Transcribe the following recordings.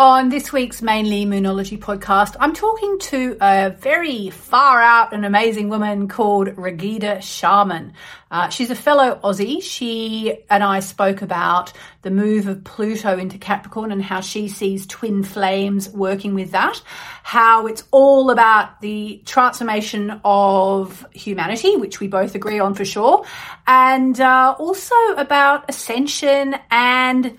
On this week's Mainly Moonology podcast, I'm talking to a very far out and amazing woman called Raghida Shaman. Uh, she's a fellow Aussie. She and I spoke about the move of Pluto into Capricorn and how she sees twin flames working with that, how it's all about the transformation of humanity, which we both agree on for sure, and uh, also about ascension and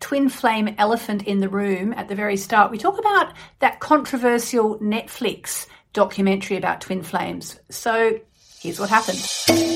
twin flame elephant in the room at the very start, we talk about that controversial Netflix documentary about twin flames. So here's what happened.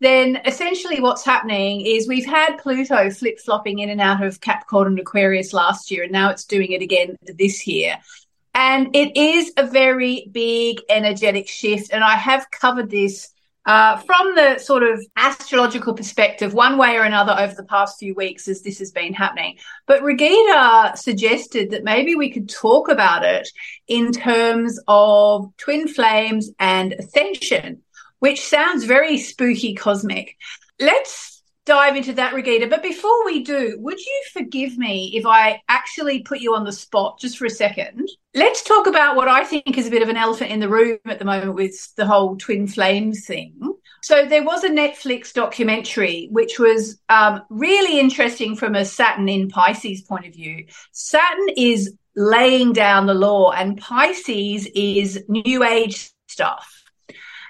then essentially what's happening is we've had Pluto flip flopping in and out of Capricorn and Aquarius last year, and now it's doing it again this year. And it is a very big energetic shift. And I have covered this uh, from the sort of astrological perspective, one way or another over the past few weeks as this has been happening. But Raghida suggested that maybe we could talk about it in terms of twin flames and ascension, which sounds very spooky cosmic. Let's dive into that, Raghida. But before we do, would you forgive me if I actually put you on the spot just for a second? Let's talk about what I think is a bit of an elephant in the room at the moment with the whole twin flames thing. So there was a Netflix documentary which was um, really interesting from a Saturn in Pisces point of view. Saturn is laying down the law, and Pisces is new age stuff.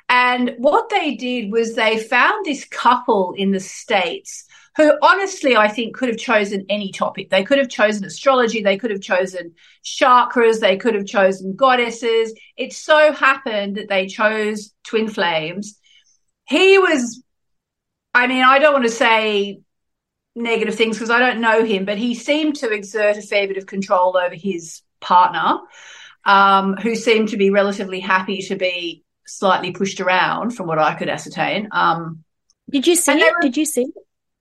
And what they did was they found this couple in the States who honestly I think could have chosen any topic. They could have chosen astrology, they could have chosen chakras, they could have chosen goddesses. It so happened that they chose twin flames. He was, I mean, I don't want to say negative things because I don't know him, but he seemed to exert a fair bit of control over his partner, um, who seemed to be relatively happy to be slightly pushed around from what I could ascertain. Um, Did you see it? Were, Did you see it?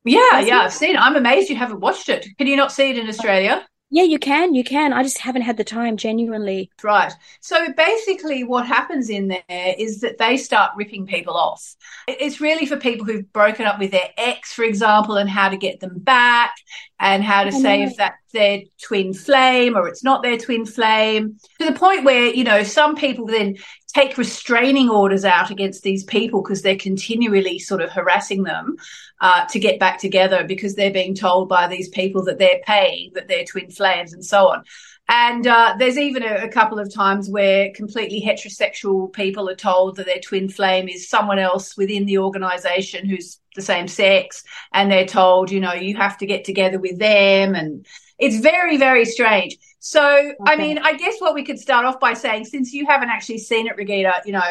Yeah, yeah, I've seen it. I'm amazed you haven't watched it. Can you not see it in Australia? Yeah, you can. You can. I just haven't had the time, genuinely. Right. So basically, what happens in there is that they start ripping people off. It's really for people who've broken up with their ex, for example, and how to get them back and how to say if that's their twin flame or it's not their twin flame to the point where, you know, some people then take restraining orders out against these people because they're continually sort of harassing them uh, to get back together because they're being told by these people that they're paying that they're twin flames and so on. And uh, there's even a, a, couple of times where completely heterosexual people are told that their twin flame is someone else within the organization who's the same sex. And they're told, you know, you have to get together with them. And it's very, very strange. So, okay. I mean, I guess what we could start off by saying, since you haven't actually seen it, Raghida, you know,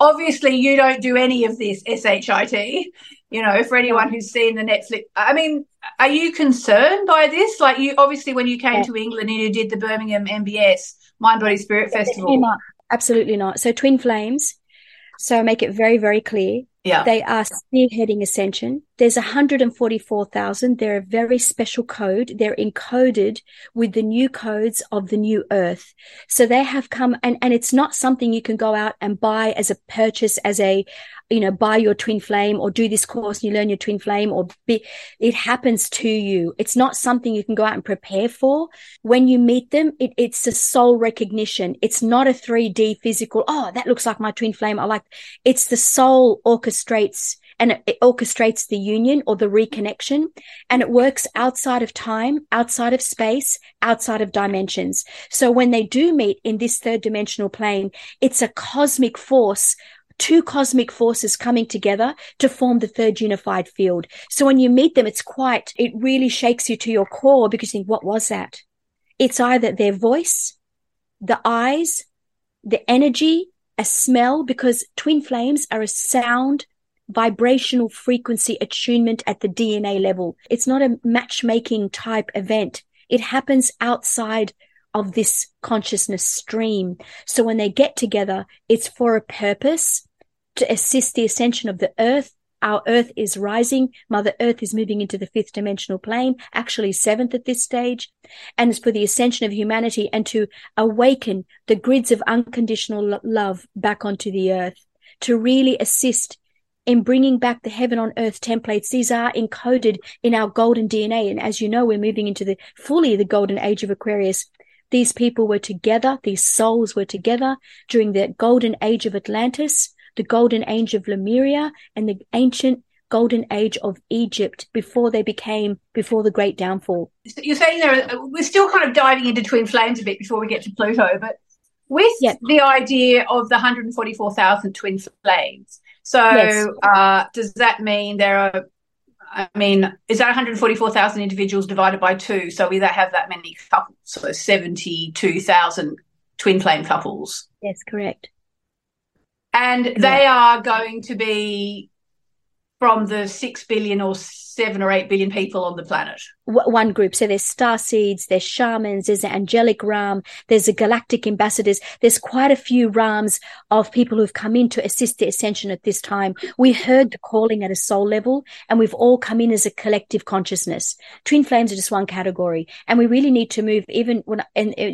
obviously you don't do any of this SHIT, you know, for anyone who's seen the Netflix. I mean, are you concerned by this? Like, you obviously, when you came yeah. to England and you did the Birmingham MBS Mind Body Spirit Festival. Absolutely not. So, Twin Flames. So, I make it very, very clear yeah. They are spearheading ascension. There's 144,000. They're a very special code. They're encoded with the new codes of the new earth. So they have come and, and it's not something you can go out and buy as a purchase, as a, you know, buy your twin flame or do this course and you learn your twin flame or be, it happens to you. It's not something you can go out and prepare for. When you meet them, it, it's a soul recognition. It's not a 3D physical. Oh, that looks like my twin flame. I like, it's the soul orchestrates and it, it orchestrates the union or the reconnection and it works outside of time, outside of space, outside of dimensions. So when they do meet in this third dimensional plane, it's a cosmic force two cosmic forces coming together to form the third unified field. So when you meet them, it's quite, it really shakes you to your core because you think, what was that? It's either their voice, the eyes, the energy, a smell, because twin flames are a sound vibrational frequency attunement at the DNA level. It's not a matchmaking type event. It happens outside of this consciousness stream. So when they get together, it's for a purpose to assist the ascension of the earth. Our earth is rising. Mother earth is moving into the fifth dimensional plane, actually seventh at this stage. And it's for the ascension of humanity and to awaken the grids of unconditional love back onto the earth, to really assist in bringing back the heaven on earth templates. These are encoded in our golden DNA. And as you know, we're moving into the fully the golden age of Aquarius. These people were together. These souls were together during the golden age of Atlantis, the golden age of Lemuria, and the ancient golden age of Egypt before they became before the great downfall. You're saying there, we're still kind of diving into twin flames a bit before we get to Pluto, but with yep. the idea of the 144,000 twin flames. So, yes. uh, does that mean there are? I mean, is that 144,000 individuals divided by two? So we that have that many couples, so 72,000 twin flame couples. Yes, correct. And they are going to be from the six billion or seven or eight billion people on the planet. One group. So there's star seeds, there's shamans, there's an angelic ram, there's a galactic ambassadors. There's quite a few rams of people who've come in to assist the ascension at this time. We heard the calling at a soul level and we've all come in as a collective consciousness. Twin flames are just one category and we really need to move even when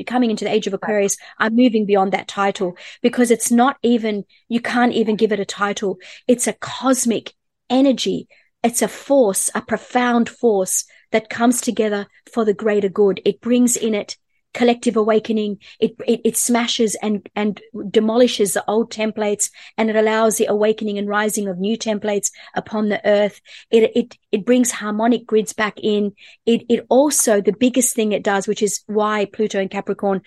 coming into the age of Aquarius, I'm moving beyond that title because it's not even, you can't even give it a title. It's a cosmic energy it's a force, a profound force that comes together for the greater good. It brings in it collective awakening. It, it, it smashes and, and demolishes the old templates and it allows the awakening and rising of new templates upon the earth. It, it, it brings harmonic grids back in. It, it also, the biggest thing it does, which is why Pluto and Capricorn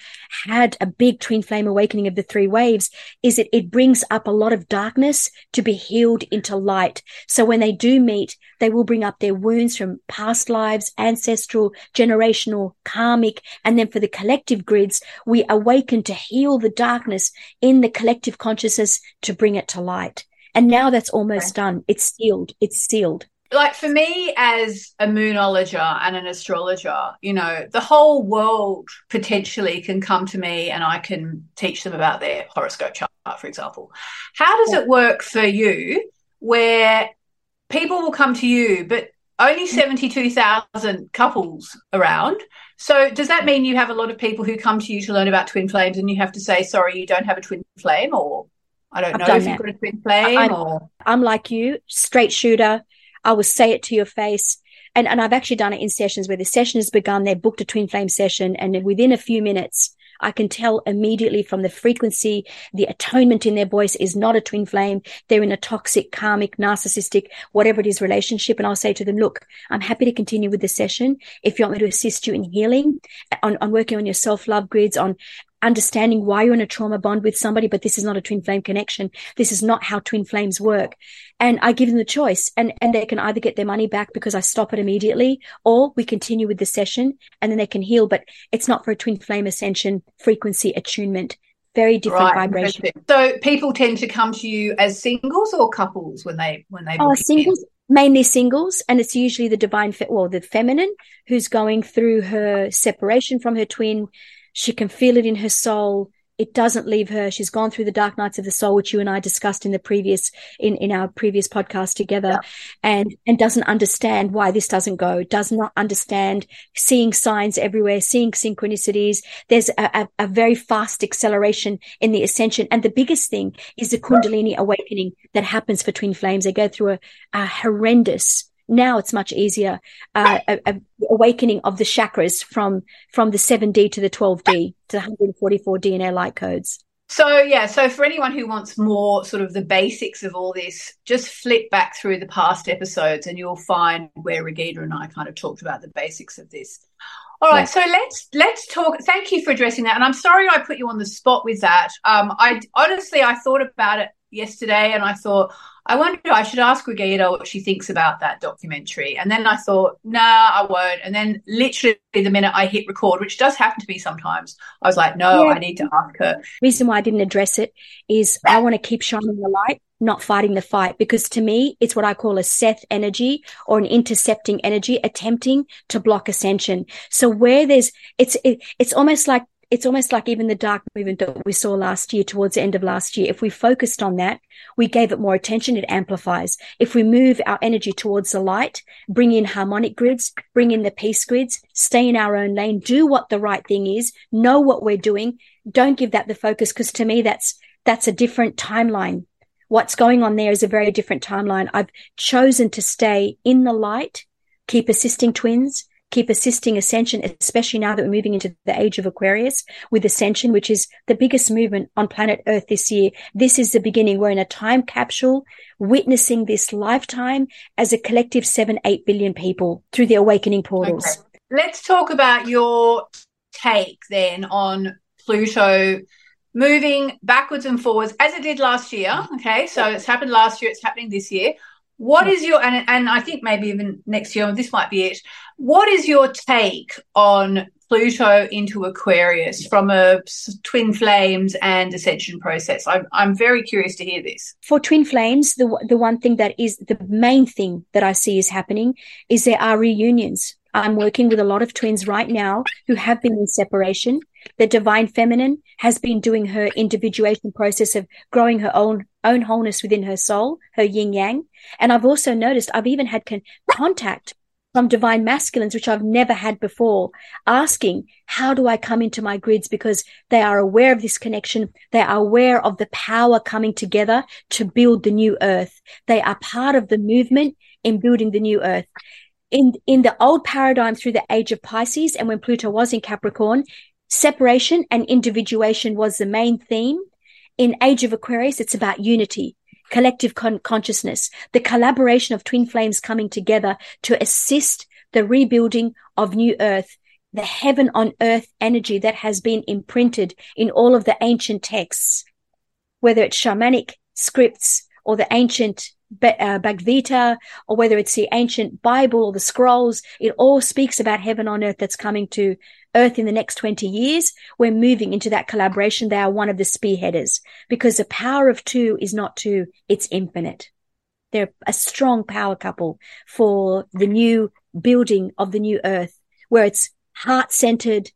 had a big twin flame awakening of the three waves, is that it brings up a lot of darkness to be healed into light. So when they do meet, they will bring up their wounds from past lives, ancestral, generational, karmic, and then for the collective grids, we awaken to heal the darkness in the collective consciousness to bring it to light. And now that's almost okay. done. It's sealed. It's sealed. Like for me as a moonologer and an astrologer, you know, the whole world potentially can come to me and I can teach them about their horoscope chart, for example. How does yeah. it work for you where people will come to you, but only 72,000 couples around. So does that mean you have a lot of people who come to you to learn about twin flames and you have to say, sorry, you don't have a twin flame or I don't I've know if you've got a twin flame I'm, or I'm like you, straight shooter. I will say it to your face. And, and I've actually done it in sessions where the session has begun. They've booked a twin flame session and within a few minutes, I can tell immediately from the frequency, the atonement in their voice is not a twin flame. They're in a toxic, karmic, narcissistic, whatever it is relationship. And I'll say to them, look, I'm happy to continue with the session. If you want me to assist you in healing, on, on working on your self love grids, on understanding why you're in a trauma bond with somebody, but this is not a twin flame connection. This is not how twin flames work. And I give them the choice and, and they can either get their money back because I stop it immediately or we continue with the session and then they can heal. But it's not for a twin flame ascension frequency attunement. Very different right. vibration. So people tend to come to you as singles or couples when they, when they, oh, singles, mainly singles and it's usually the divine, fe- well, the feminine who's going through her separation from her twin she can feel it in her soul. It doesn't leave her. She's gone through the dark nights of the soul, which you and I discussed in the previous, in, in our previous podcast together yeah. and, and doesn't understand why this doesn't go, does not understand seeing signs everywhere, seeing synchronicities. There's a, a, a very fast acceleration in the ascension. And the biggest thing is the Kundalini awakening that happens for twin flames. They go through a, a horrendous now it's much easier. Uh, a, a awakening of the chakras from from the 7D to the 12D to the 144 DNA light codes. So yeah, so for anyone who wants more sort of the basics of all this, just flip back through the past episodes and you'll find where Raghida and I kind of talked about the basics of this. All right, so let's let's talk. Thank you for addressing that, and I'm sorry I put you on the spot with that. Um, I honestly I thought about it yesterday and I thought, I wonder, I should ask Raghida what she thinks about that documentary. And then I thought, nah, I won't. And then literally the minute I hit record, which does happen to me sometimes, I was like, no, yeah. I need to ask her. Reason why I didn't address it is I want to keep shining the light, not fighting the fight, because to me, it's what I call a Seth energy or an intercepting energy, attempting to block ascension. So where there's, it's, it, it's almost like it's almost like even the dark movement that we saw last year towards the end of last year. If we focused on that, we gave it more attention, it amplifies. If we move our energy towards the light, bring in harmonic grids, bring in the peace grids, stay in our own lane, do what the right thing is, know what we're doing. Don't give that the focus because to me, that's, that's a different timeline. What's going on there is a very different timeline. I've chosen to stay in the light, keep assisting twins, keep assisting Ascension, especially now that we're moving into the age of Aquarius with Ascension, which is the biggest movement on planet Earth this year. This is the beginning. We're in a time capsule witnessing this lifetime as a collective seven, eight billion people through the awakening portals. Okay. Let's talk about your take then on Pluto moving backwards and forwards as it did last year. Okay. So it's happened last year. It's happening this year. What is your and and I think maybe even next year this might be it. What is your take on Pluto into Aquarius from a twin flames and ascension process? I'm I'm very curious to hear this. For twin flames, the the one thing that is the main thing that I see is happening is there are reunions. I'm working with a lot of twins right now who have been in separation. The divine feminine has been doing her individuation process of growing her own own wholeness within her soul, her yin yang. And I've also noticed I've even had con- contact from divine masculines, which I've never had before, asking, how do I come into my grids? Because they are aware of this connection. They are aware of the power coming together to build the new earth. They are part of the movement in building the new earth. In, in the old paradigm through the age of Pisces and when Pluto was in Capricorn, separation and individuation was the main theme. In Age of Aquarius, it's about unity collective con- consciousness, the collaboration of twin flames coming together to assist the rebuilding of new earth, the heaven on earth energy that has been imprinted in all of the ancient texts, whether it's shamanic scripts or the ancient uh, Bhagavata, or whether it's the ancient Bible or the scrolls, it all speaks about heaven on earth that's coming to Earth in the next 20 years, we're moving into that collaboration. They are one of the spearheaders because the power of two is not two, it's infinite. They're a strong power couple for the new building of the new Earth, where it's heart centered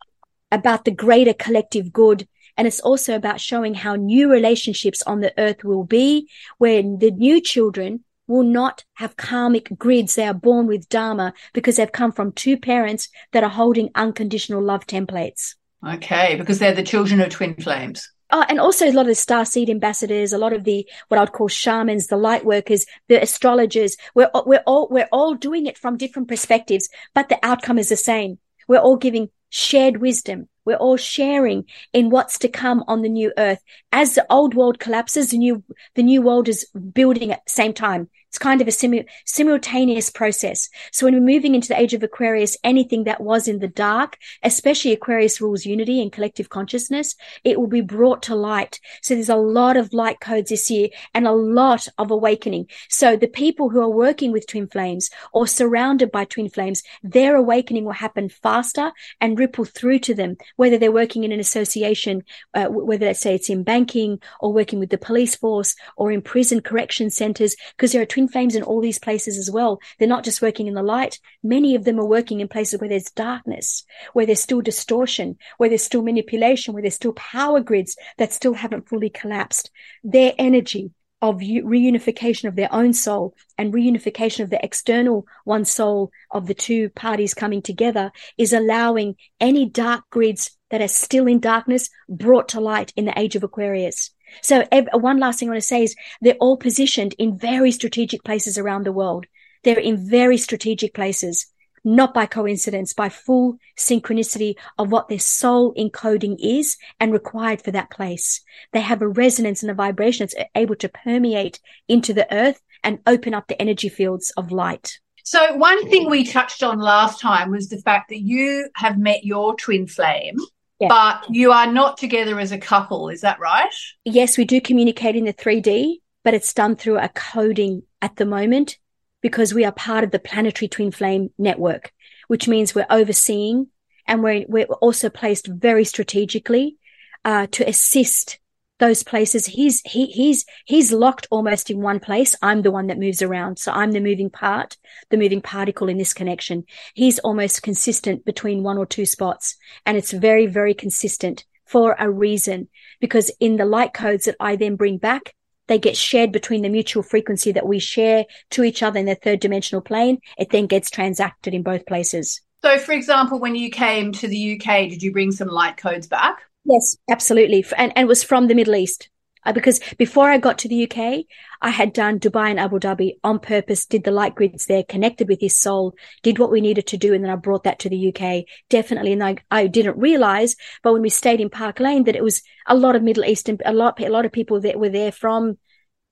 about the greater collective good. And it's also about showing how new relationships on the earth will be when the new children will not have karmic grids. They are born with dharma because they've come from two parents that are holding unconditional love templates. Okay, because they're the children of twin flames. Oh, and also a lot of the star seed ambassadors, a lot of the what I'd call shamans, the light workers, the astrologers. We're we're all we're all doing it from different perspectives, but the outcome is the same. We're all giving shared wisdom. We're all sharing in what's to come on the new earth. As the old world collapses, the new, the new world is building at the same time. It's kind of a simu- simultaneous process. So when we're moving into the age of Aquarius, anything that was in the dark, especially Aquarius rules unity and collective consciousness, it will be brought to light. So there's a lot of light codes this year and a lot of awakening. So the people who are working with twin flames or surrounded by twin flames, their awakening will happen faster and ripple through to them, whether they're working in an association, uh, whether let's say it's in banking or working with the police force or in prison correction centers, because there are twin flames in all these places as well. They're not just working in the light. Many of them are working in places where there's darkness, where there's still distortion, where there's still manipulation, where there's still power grids that still haven't fully collapsed. Their energy of reunification of their own soul and reunification of the external one soul of the two parties coming together is allowing any dark grids that are still in darkness brought to light in the age of Aquarius. So one last thing I want to say is they're all positioned in very strategic places around the world. They're in very strategic places, not by coincidence, by full synchronicity of what their soul encoding is and required for that place. They have a resonance and a vibration that's able to permeate into the earth and open up the energy fields of light. So one thing we touched on last time was the fact that you have met your twin flame yeah. But you are not together as a couple, is that right? Yes, we do communicate in the 3D but it's done through a coding at the moment because we are part of the planetary twin flame network, which means we're overseeing and we're, we're also placed very strategically uh, to assist those places. He's he he's he's locked almost in one place. I'm the one that moves around, so I'm the moving part, the moving particle in this connection. He's almost consistent between one or two spots, and it's very very consistent for a reason because in the light codes that I then bring back. They get shared between the mutual frequency that we share to each other in the third dimensional plane. It then gets transacted in both places. So, for example, when you came to the UK, did you bring some light codes back? Yes, absolutely. And, and was from the Middle East. Uh, because before I got to the UK, I had done Dubai and Abu Dhabi on purpose, did the light grids there, connected with his soul, did what we needed to do. And then I brought that to the UK. Definitely. And I, I didn't realize, but when we stayed in Park Lane, that it was a lot of Middle Eastern, a lot, a lot of people that were there from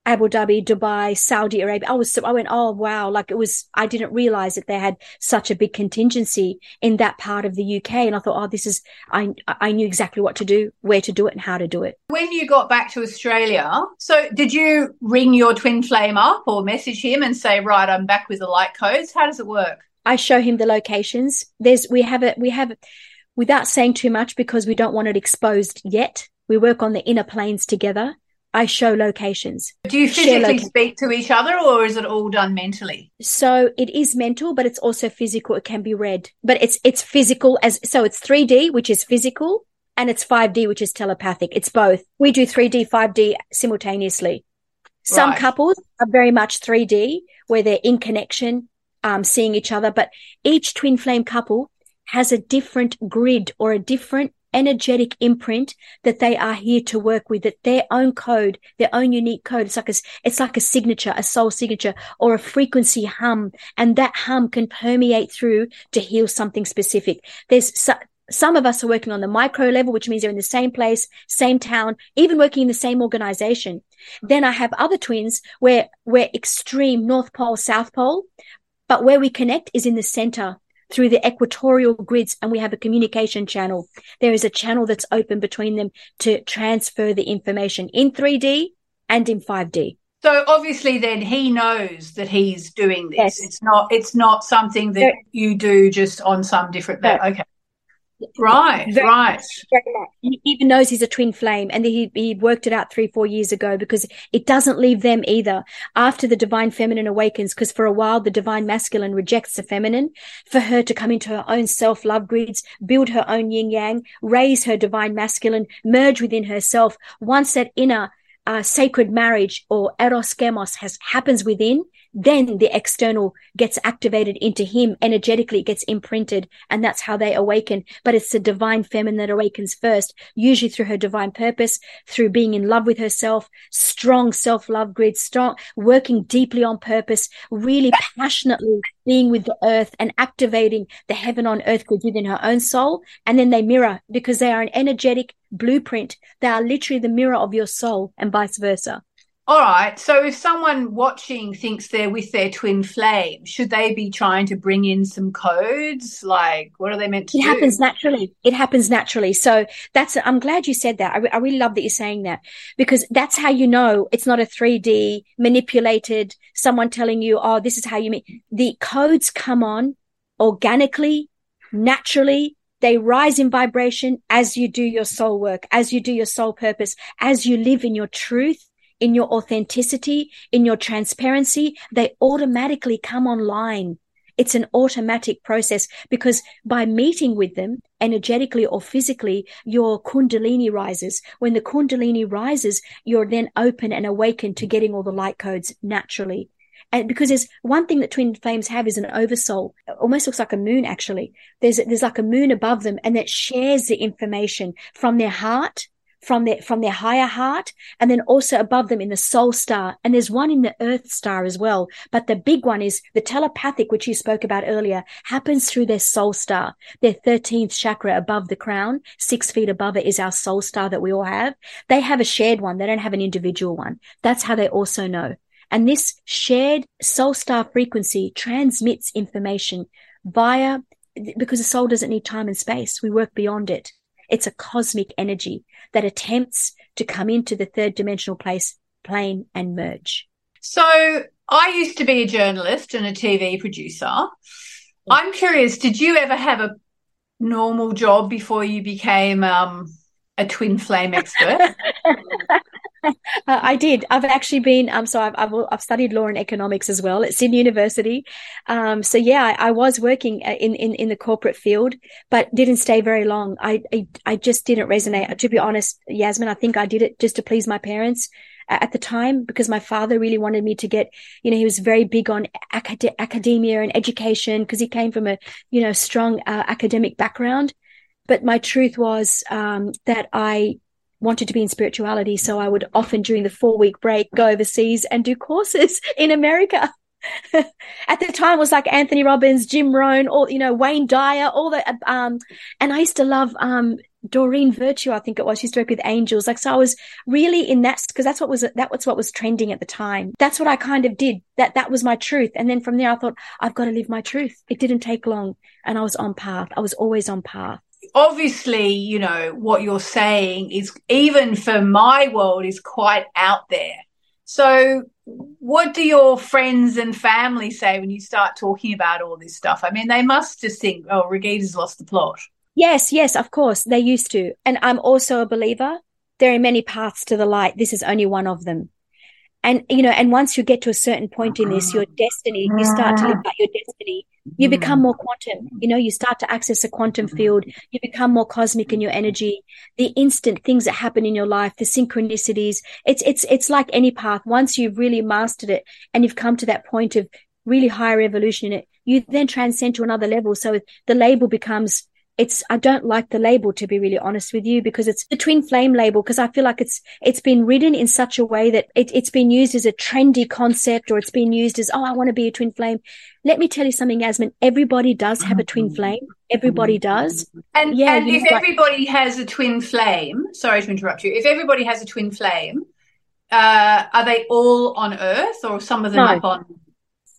Abu Dhabi, Dubai, Saudi Arabia. I was, so, I went, oh wow, like it was, I didn't realize that they had such a big contingency in that part of the UK. And I thought, oh, this is, I, I knew exactly what to do, where to do it and how to do it. When you got back to Australia, so did you ring your twin flame up or message him and say, right, I'm back with the light codes? How does it work? I show him the locations. There's, we have it, we have, it without saying too much because we don't want it exposed yet. We work on the inner planes together I show locations. Do you physically speak to each other or is it all done mentally? So it is mental, but it's also physical. It can be read, but it's, it's physical as, so it's 3D, which is physical and it's 5D, which is telepathic. It's both. We do 3D, 5D simultaneously. Some right. couples are very much 3D where they're in connection, um, seeing each other, but each twin flame couple has a different grid or a different energetic imprint that they are here to work with, that their own code, their own unique code. It's like a, it's like a signature, a soul signature or a frequency hum. And that hum can permeate through to heal something specific. There's so, some of us are working on the micro level, which means they're in the same place, same town, even working in the same organization. Then I have other twins where we're extreme North Pole, South Pole, but where we connect is in the center through the equatorial grids and we have a communication channel. There is a channel that's open between them to transfer the information in 3D and in 5D. So obviously then he knows that he's doing this. Yes. It's not it's not something that you do just on some different no. okay. Right, very right. Much, He even knows he's a twin flame and he, he worked it out three, four years ago because it doesn't leave them either after the divine feminine awakens. Because for a while, the divine masculine rejects the feminine for her to come into her own self love grids, build her own yin yang, raise her divine masculine, merge within herself. Once that inner uh, sacred marriage or hieros gamos has happens within, then the external gets activated into him energetically, it gets imprinted, and that's how they awaken. But it's the divine feminine that awakens first, usually through her divine purpose, through being in love with herself, strong self-love grid, strong, working deeply on purpose, really passionately being with the earth and activating the heaven on earth grid within her own soul. And then they mirror because they are an energetic blueprint. They are literally the mirror of your soul and vice versa. All right. So if someone watching thinks they're with their twin flame, should they be trying to bring in some codes? Like, what are they meant to it do? It happens naturally. It happens naturally. So that's, I'm glad you said that. I, I really love that you're saying that because that's how you know it's not a 3D manipulated, someone telling you, oh, this is how you mean. The codes come on organically, naturally, they rise in vibration as you do your soul work, as you do your soul purpose, as you live in your truth in your authenticity, in your transparency, they automatically come online. It's an automatic process because by meeting with them energetically or physically, your kundalini rises. When the kundalini rises, you're then open and awakened to getting all the light codes naturally. And because there's one thing that twin flames have is an oversoul. It almost looks like a moon, actually. There's, there's like a moon above them and that shares the information from their heart from their from their higher heart and then also above them in the soul star. And there's one in the earth star as well but the big one is the telepathic which you spoke about earlier happens through their soul star. Their 13th chakra above the crown 6 feet above it is our soul star that we all have. They have a shared one. They don't have an individual one. That's how they also know. And this shared soul star frequency transmits information via because the soul doesn't need time and space. We work beyond it it's a cosmic energy that attempts to come into the third dimensional place plane and merge. So I used to be a journalist and a TV producer. I'm curious, did you ever have a normal job before you became um, a twin flame expert? uh, I did. I've actually been. Um, so I've, I've, I've studied law and economics as well at Sydney University. Um, so yeah, I, I, was working uh, in, in in the corporate field, but didn't stay very long. I, I I just didn't resonate. To be honest, Yasmin, I think I did it just to please my parents at the time because my father really wanted me to get, you know, he was very big on acad- academia and education because he came from a, you know, strong uh, academic background. But my truth was um, that I wanted to be in spirituality. So I would often during the four week break go overseas and do courses in America. At the time, it was like Anthony Robbins, Jim Rohn, all you know Wayne Dyer, all the um, and I used to love um Doreen Virtue, I think it was. She used to work with angels. Like, so I was really in that because that's what was that was what was trending at the time. That's what I kind of did. That that was my truth. And then from there, I thought I've got to live my truth. It didn't take long, and I was on path. I was always on path. Obviously, you know what you're saying is even for my world is quite out there. So, what do your friends and family say when you start talking about all this stuff? I mean, they must just think, "Oh, Raghida's lost the plot." Yes, yes, of course. They used to. And I'm also a believer. There are many paths to the light. This is only one of them. And, you know, and once you get to a certain point in this, your destiny, you start to live out your destiny. You hmm. become more quantum. You know, you start to access a quantum hmm. field. You become more cosmic in your energy. The instant things that happen in your life, the synchronicities, it's, it's, it's like any path. Once you've really mastered it and you've come to that point of really higher evolution in it, you then transcend to another level. So the label becomes it's I don't like the label to be really honest with you because it's the twin flame label because I feel like it's it's been written in such a way that it, it's been used as a trendy concept or it's been used as oh I want to be a twin flame. Let me tell you something, Yasmin. Everybody does have a twin flame. Everybody does. And yeah, and if everybody has a twin flame, sorry to interrupt you. If everybody has a twin flame, uh, are they all on Earth or some of them no. up on?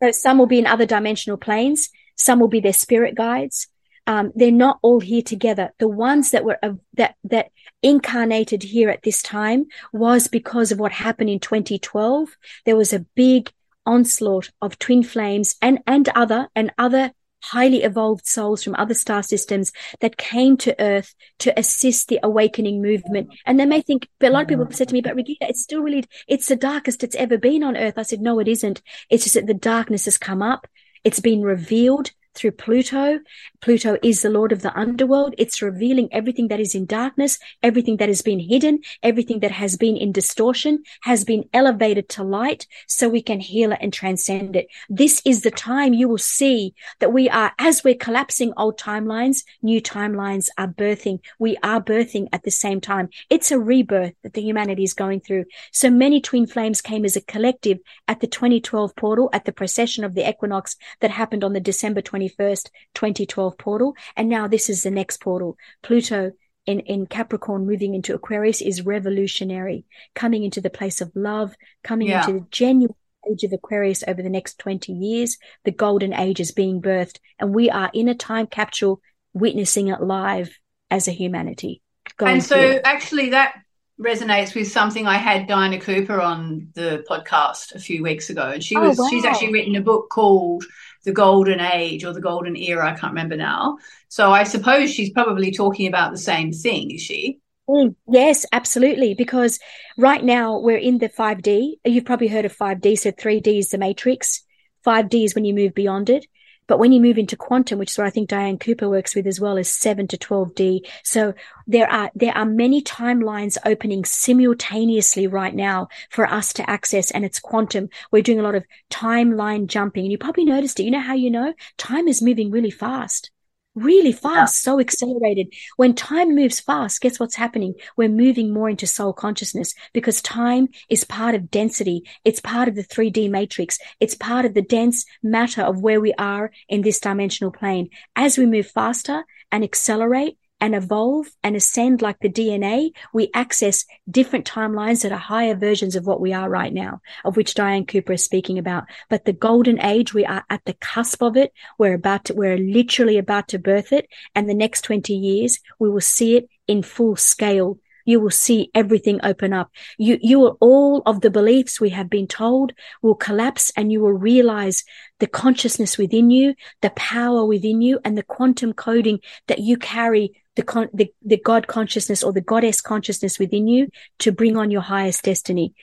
So some will be in other dimensional planes. Some will be their spirit guides um, they're not all here together. The ones that were uh, that that incarnated here at this time was because of what happened in 2012. There was a big onslaught of twin flames and and other and other highly evolved souls from other star systems that came to Earth to assist the awakening movement. And they may think, but a lot of people have said to me, but Raghida, it's still really, it's the darkest it's ever been on Earth. I said, no, it isn't. It's just that the darkness has come up. It's been revealed through Pluto. Pluto is the Lord of the underworld. It's revealing everything that is in darkness, everything that has been hidden, everything that has been in distortion has been elevated to light so we can heal it and transcend it. This is the time you will see that we are, as we're collapsing old timelines, new timelines are birthing. We are birthing at the same time. It's a rebirth that the humanity is going through. So many twin flames came as a collective at the 2012 portal at the precession of the equinox that happened on the December 20 21st, 2012 portal. And now this is the next portal. Pluto in, in Capricorn moving into Aquarius is revolutionary, coming into the place of love, coming yeah. into the genuine age of Aquarius over the next 20 years. The golden age is being birthed and we are in a time capsule witnessing it live as a humanity. And so actually that resonates with something I had Diana Cooper on the podcast a few weeks ago. And she oh, was, wow. she's actually written a book called the golden age or the golden era. I can't remember now. So I suppose she's probably talking about the same thing, is she? Mm, yes, absolutely. Because right now we're in the 5D. You've probably heard of 5D. So 3D is the matrix. 5D is when you move beyond it. But when you move into quantum, which is what I think Diane Cooper works with as well, is seven to 12D. So there are, there are many timelines opening simultaneously right now for us to access. And it's quantum. We're doing a lot of timeline jumping and you probably noticed it. You know how you know time is moving really fast really fast, yeah. so accelerated. When time moves fast, guess what's happening? We're moving more into soul consciousness because time is part of density. It's part of the 3D matrix. It's part of the dense matter of where we are in this dimensional plane. As we move faster and accelerate, and evolve and ascend like the DNA, we access different timelines that are higher versions of what we are right now, of which Diane Cooper is speaking about. But the golden age, we are at the cusp of it. We're about to, we're literally about to birth it. And the next 20 years, we will see it in full scale you will see everything open up. You, you will, all of the beliefs we have been told will collapse and you will realize the consciousness within you, the power within you and the quantum coding that you carry the, con- the, the God consciousness or the goddess consciousness within you to bring on your highest destiny.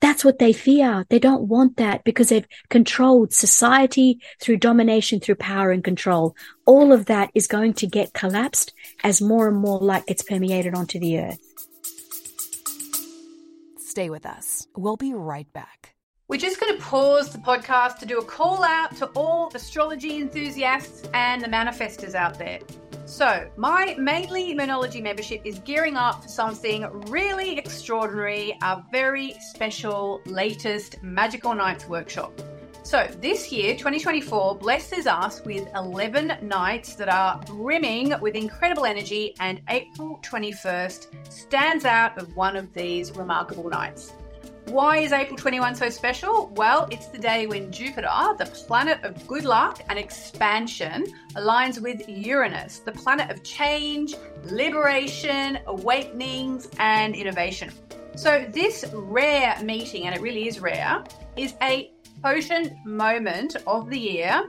That's what they fear. They don't want that because they've controlled society through domination, through power and control. All of that is going to get collapsed as more and more light gets permeated onto the earth. Stay with us. We'll be right back. We're just going to pause the podcast to do a call out to all astrology enthusiasts and the manifestors out there. So, my Mainly Moonology membership is gearing up for something really extraordinary, our very special latest Magical Nights workshop. So, this year, 2024, blesses us with 11 nights that are brimming with incredible energy, and April 21st stands out as one of these remarkable nights. Why is April 21 so special? Well, it's the day when Jupiter, the planet of good luck and expansion, aligns with Uranus, the planet of change, liberation, awakenings, and innovation. So, this rare meeting, and it really is rare, is a potent moment of the year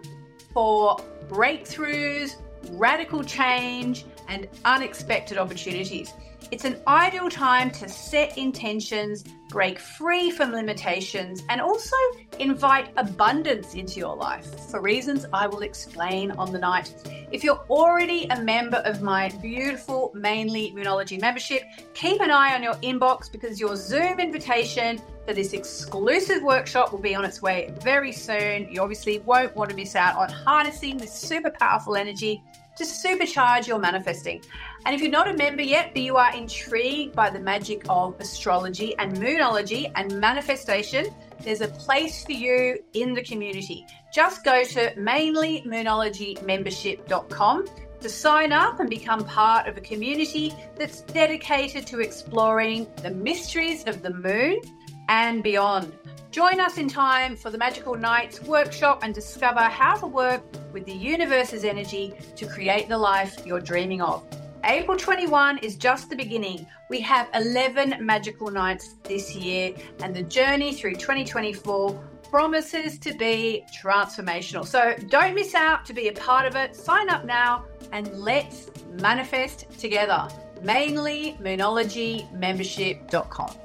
for breakthroughs, radical change, and unexpected opportunities. It's an ideal time to set intentions, break free from limitations, and also invite abundance into your life for reasons I will explain on the night. If you're already a member of my beautiful Mainly Moonology membership, keep an eye on your inbox because your Zoom invitation for this exclusive workshop will be on its way very soon. You obviously won't want to miss out on harnessing this super powerful energy to supercharge your manifesting. And if you're not a member yet, but you are intrigued by the magic of astrology and moonology and manifestation, there's a place for you in the community. Just go to mainlymoonologymembership.com to sign up and become part of a community that's dedicated to exploring the mysteries of the moon and beyond. Join us in time for the Magical Nights workshop and discover how to work with the universe's energy to create the life you're dreaming of. April 21 is just the beginning. We have 11 magical nights this year, and the journey through 2024 promises to be transformational. So don't miss out to be a part of it. Sign up now and let's manifest together. Mainly moonologymembership.com.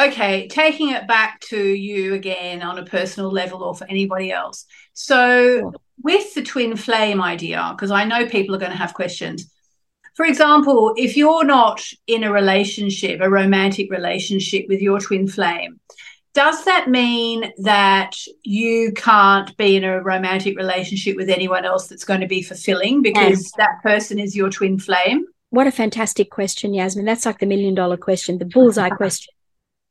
Okay, taking it back to you again on a personal level or for anybody else. So, with the twin flame idea, because I know people are going to have questions. For example, if you're not in a relationship, a romantic relationship with your twin flame, does that mean that you can't be in a romantic relationship with anyone else that's going to be fulfilling because yes. that person is your twin flame? What a fantastic question, Yasmin. That's like the million dollar question, the bullseye question.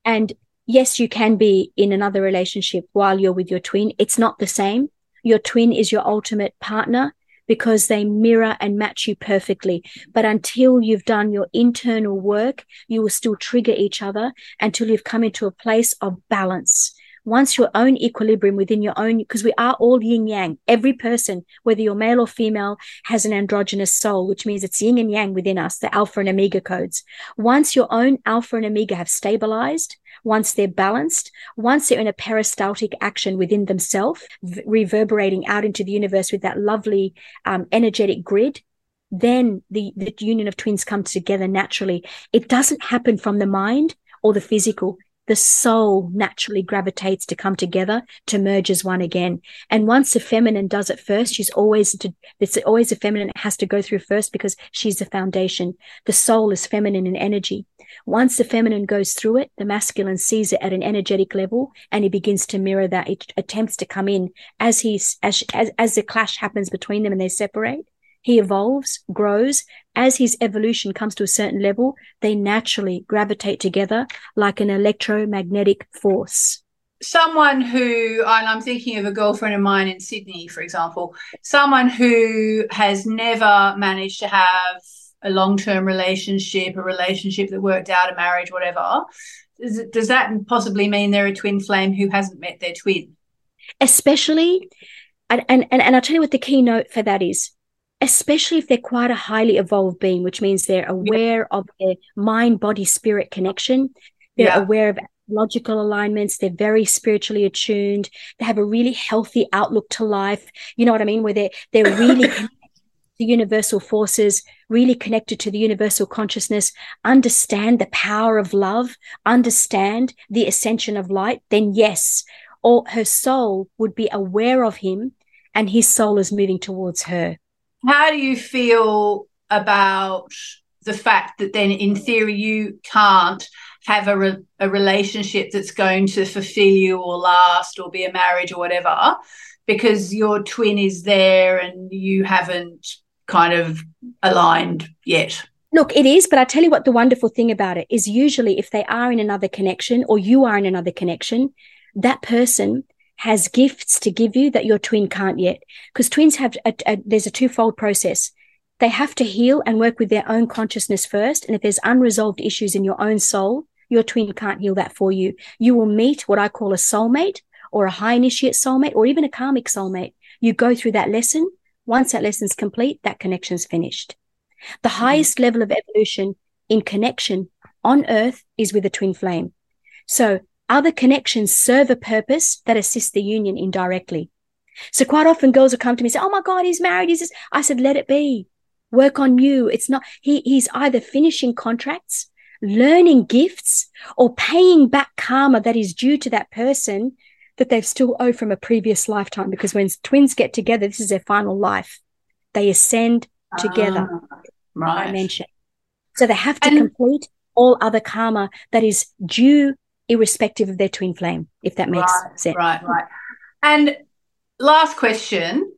And yes, you can be in another relationship while you're with your twin. It's not the same. Your twin is your ultimate partner because they mirror and match you perfectly. But until you've done your internal work, you will still trigger each other until you've come into a place of balance once your own equilibrium within your own, because we are all yin yang. Every person, whether you're male or female, has an androgynous soul, which means it's yin and yang within us, the alpha and omega codes. Once your own alpha and omega have stabilized, once they're balanced, once they're in a peristaltic action within themselves, reverberating out into the universe with that lovely um, energetic grid, then the, the union of twins comes together naturally. It doesn't happen from the mind or the physical the soul naturally gravitates to come together to merge as one again. And once the feminine does it first, she's always to, it's always the feminine has to go through first because she's the foundation. The soul is feminine in energy. Once the feminine goes through it, the masculine sees it at an energetic level and he begins to mirror that. It attempts to come in as he's, as, as, as the clash happens between them and they separate he evolves, grows. As his evolution comes to a certain level, they naturally gravitate together like an electromagnetic force. Someone who, and I'm thinking of a girlfriend of mine in Sydney, for example, someone who has never managed to have a long term relationship, a relationship that worked out, a marriage, whatever. Does, does that possibly mean they're a twin flame who hasn't met their twin? Especially, and, and, and I'll tell you what the keynote for that is especially if they're quite a highly evolved being, which means they're aware yeah. of their mind, body, spirit connection. They're yeah. aware of logical alignments. They're very spiritually attuned. They have a really healthy outlook to life. You know what I mean? Where they're, they're really the universal forces, really connected to the universal consciousness, understand the power of love, understand the ascension of light, then yes, or her soul would be aware of him and his soul is moving towards her. How do you feel about the fact that then, in theory, you can't have a, re- a relationship that's going to fulfill you or last or be a marriage or whatever because your twin is there and you haven't kind of aligned yet? Look, it is, but I tell you what the wonderful thing about it is usually if they are in another connection or you are in another connection, that person has gifts to give you that your twin can't yet. Because twins have, a, a, there's a twofold process. They have to heal and work with their own consciousness first. And if there's unresolved issues in your own soul, your twin can't heal that for you. You will meet what I call a soulmate or a high initiate soulmate or even a karmic soulmate. You go through that lesson. Once that lesson's complete, that connection's finished. The mm-hmm. highest level of evolution in connection on earth is with a twin flame. So other connections serve a purpose that assists the union indirectly. So quite often girls will come to me and say, Oh my God, he's married. He's this. I said, let it be. Work on you. It's not, he, he's either finishing contracts, learning gifts, or paying back karma that is due to that person that they've still owe from a previous lifetime. Because when twins get together, this is their final life. They ascend together. Ah, right. Dimension. So they have to and- complete all other karma that is due irrespective of their twin flame, if that makes right, sense. Right, right. And last question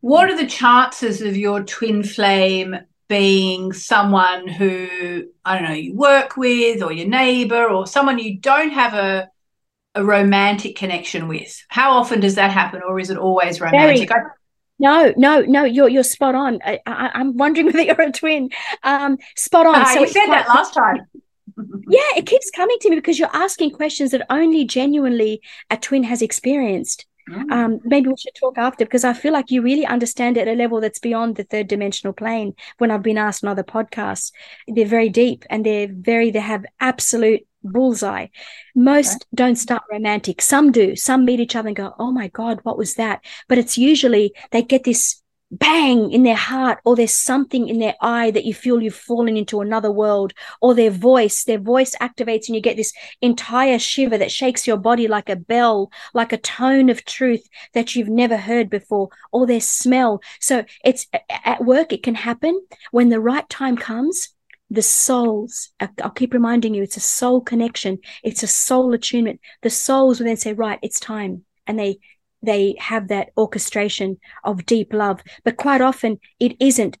What are the chances of your twin flame being someone who, I don't know, you work with or your neighbor or someone you don't have a a romantic connection with? How often does that happen, or is it always romantic? Very, no, no, no. You're you're spot on. I, am wondering whether you're a twin. Um, spot on. Uh, so you said quite, that last time yeah, it keeps coming to me because you're asking questions that only genuinely a twin has experienced. Mm. Um, maybe we should talk after because I feel like you really understand at a level that's beyond the third dimensional plane. When I've been asked on other podcasts, they're very deep and they're very, they have absolute bullseye. Most okay. don't start romantic. Some do. Some meet each other and go, Oh my God, what was that? But it's usually they get this bang in their heart or there's something in their eye that you feel you've fallen into another world or their voice their voice activates and you get this entire shiver that shakes your body like a bell like a tone of truth that you've never heard before or their smell. So it's at work it can happen. When the right time comes the souls i'll keep reminding you it's a soul connection. It's a soul attunement. The souls will then say right it's time. And they they have that orchestration of deep love. But quite often it isn't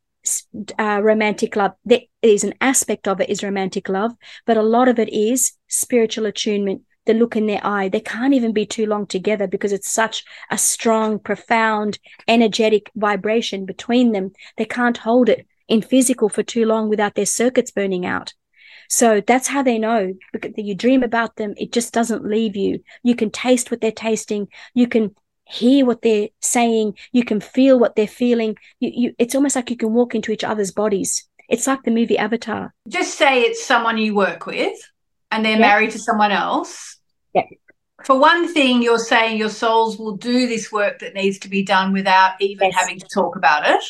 uh, romantic love. There is an aspect of it is romantic love, but a lot of it is spiritual attunement. The look in their eye. They can't even be too long together because it's such a strong, profound, energetic vibration between them. They can't hold it in physical for too long without their circuits burning out. So that's how they know. You dream about them. It just doesn't leave you. You can taste what they're tasting. You can hear what they're saying. You can feel what they're feeling. You, you it's almost like you can walk into each other's bodies. It's like the movie avatar. Just say it's someone you work with and they're married to someone else. Yeah. for one thing you're saying your souls will do this work that needs to be done without even yes. having to talk about it.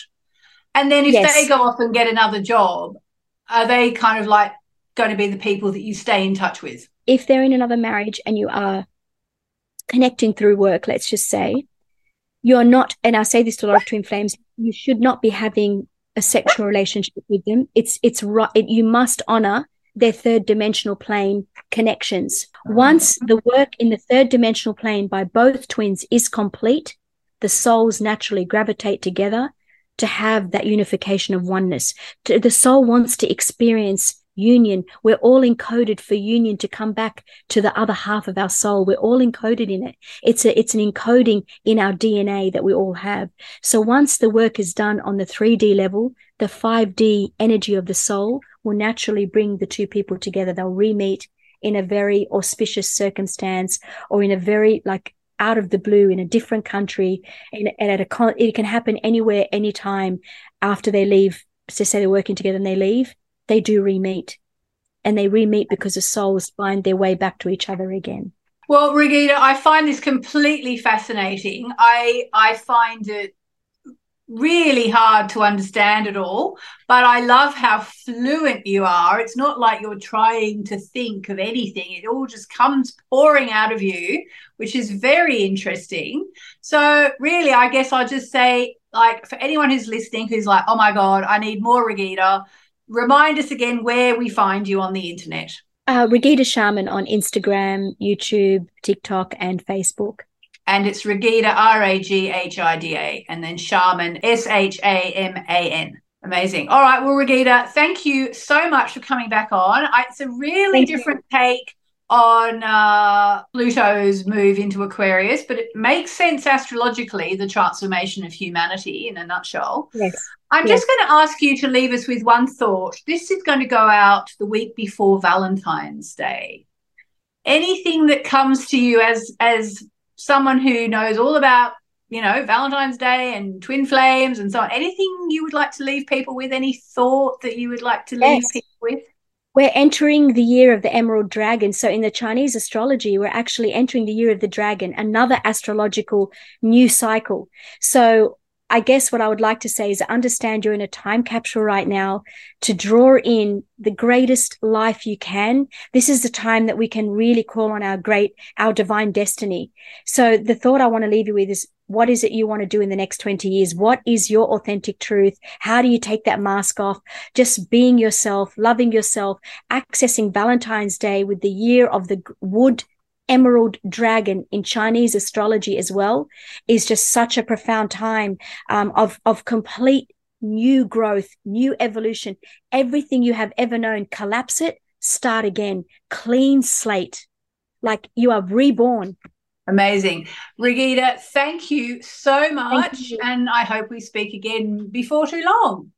And then if yes. they go off and get another job are they kind of like going to be the people that you stay in touch with? If they're in another marriage and you are connecting through work, let's just say, you're not, and I say this to a lot of twin flames, you should not be having a sexual relationship with them. It's, it's right. It, you must honor their third dimensional plane connections. Once the work in the third dimensional plane by both twins is complete, the souls naturally gravitate together to have that unification of oneness. The soul wants to experience union. We're all encoded for union to come back to the other half of our soul. We're all encoded in it. It's a, it's an encoding in our DNA that we all have. So once the work is done on the 3D level, the 5D energy of the soul will naturally bring the two people together. They'll re-meet in a very auspicious circumstance or in a very like out of the blue in a different country and, and at a con- it can happen anywhere anytime after they leave, so say they're working together and they leave, they do re-meet. And they re-meet because the souls find their way back to each other again. Well, Raghida, I find this completely fascinating. I I find it really hard to understand it all, but I love how fluent you are. It's not like you're trying to think of anything, it all just comes pouring out of you, which is very interesting. So, really, I guess I'll just say, like, for anyone who's listening who's like, oh my God, I need more Raghida, remind us again where we find you on the internet. Uh, Raghida Shaman on Instagram, YouTube, TikTok, and Facebook and it's Raghida, R A G H I D A, and then Shaman, S H A M A N. Amazing. All right. Well, Raghida, thank you so much for coming back on. I, it's a really thank different you. take on uh, Pluto's move into Aquarius, but it makes sense astrologically, the transformation of humanity in a nutshell. Yes. I'm yes. just going to ask you to leave us with one thought. This is going to go out the week before Valentine's Day. Anything that comes to you as as someone who knows all about you know valentine's day and twin flames and so on anything you would like to leave people with any thought that you would like to leave yes. people with we're entering the year of the emerald dragon. So in the chinese astrology we're actually entering the year of the dragon another astrological new cycle. So I guess what I would like to say is understand you're in a time capsule right now to draw in the greatest life you can. This is the time that we can really call on our great, our divine destiny. So the thought I want to leave you with is what is it you want to do in the next 20 years? What is your authentic truth? How do you take that mask off? Just being yourself, loving yourself, accessing Valentine's Day with the year of the wood emerald dragon in Chinese astrology as well is just such a profound time um, of of complete new growth, new evolution. Everything you have ever known, collapse it, start again, clean slate, like you are reborn. Amazing. Raghida, thank you so much. You. And I hope we speak again before too long.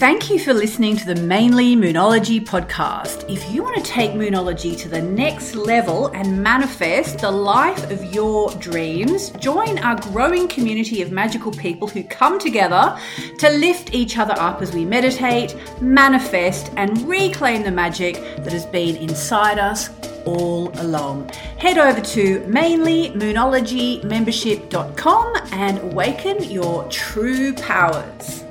Thank you for listening to the Mainly Moonology podcast. If you want to take Moonology to the next level and manifest the life of your dreams, join our growing community of magical people who come together to lift each other up as we meditate, manifest, and reclaim the magic that has been inside us all along. Head over to mainlymoonologymembership.com and awaken your true powers.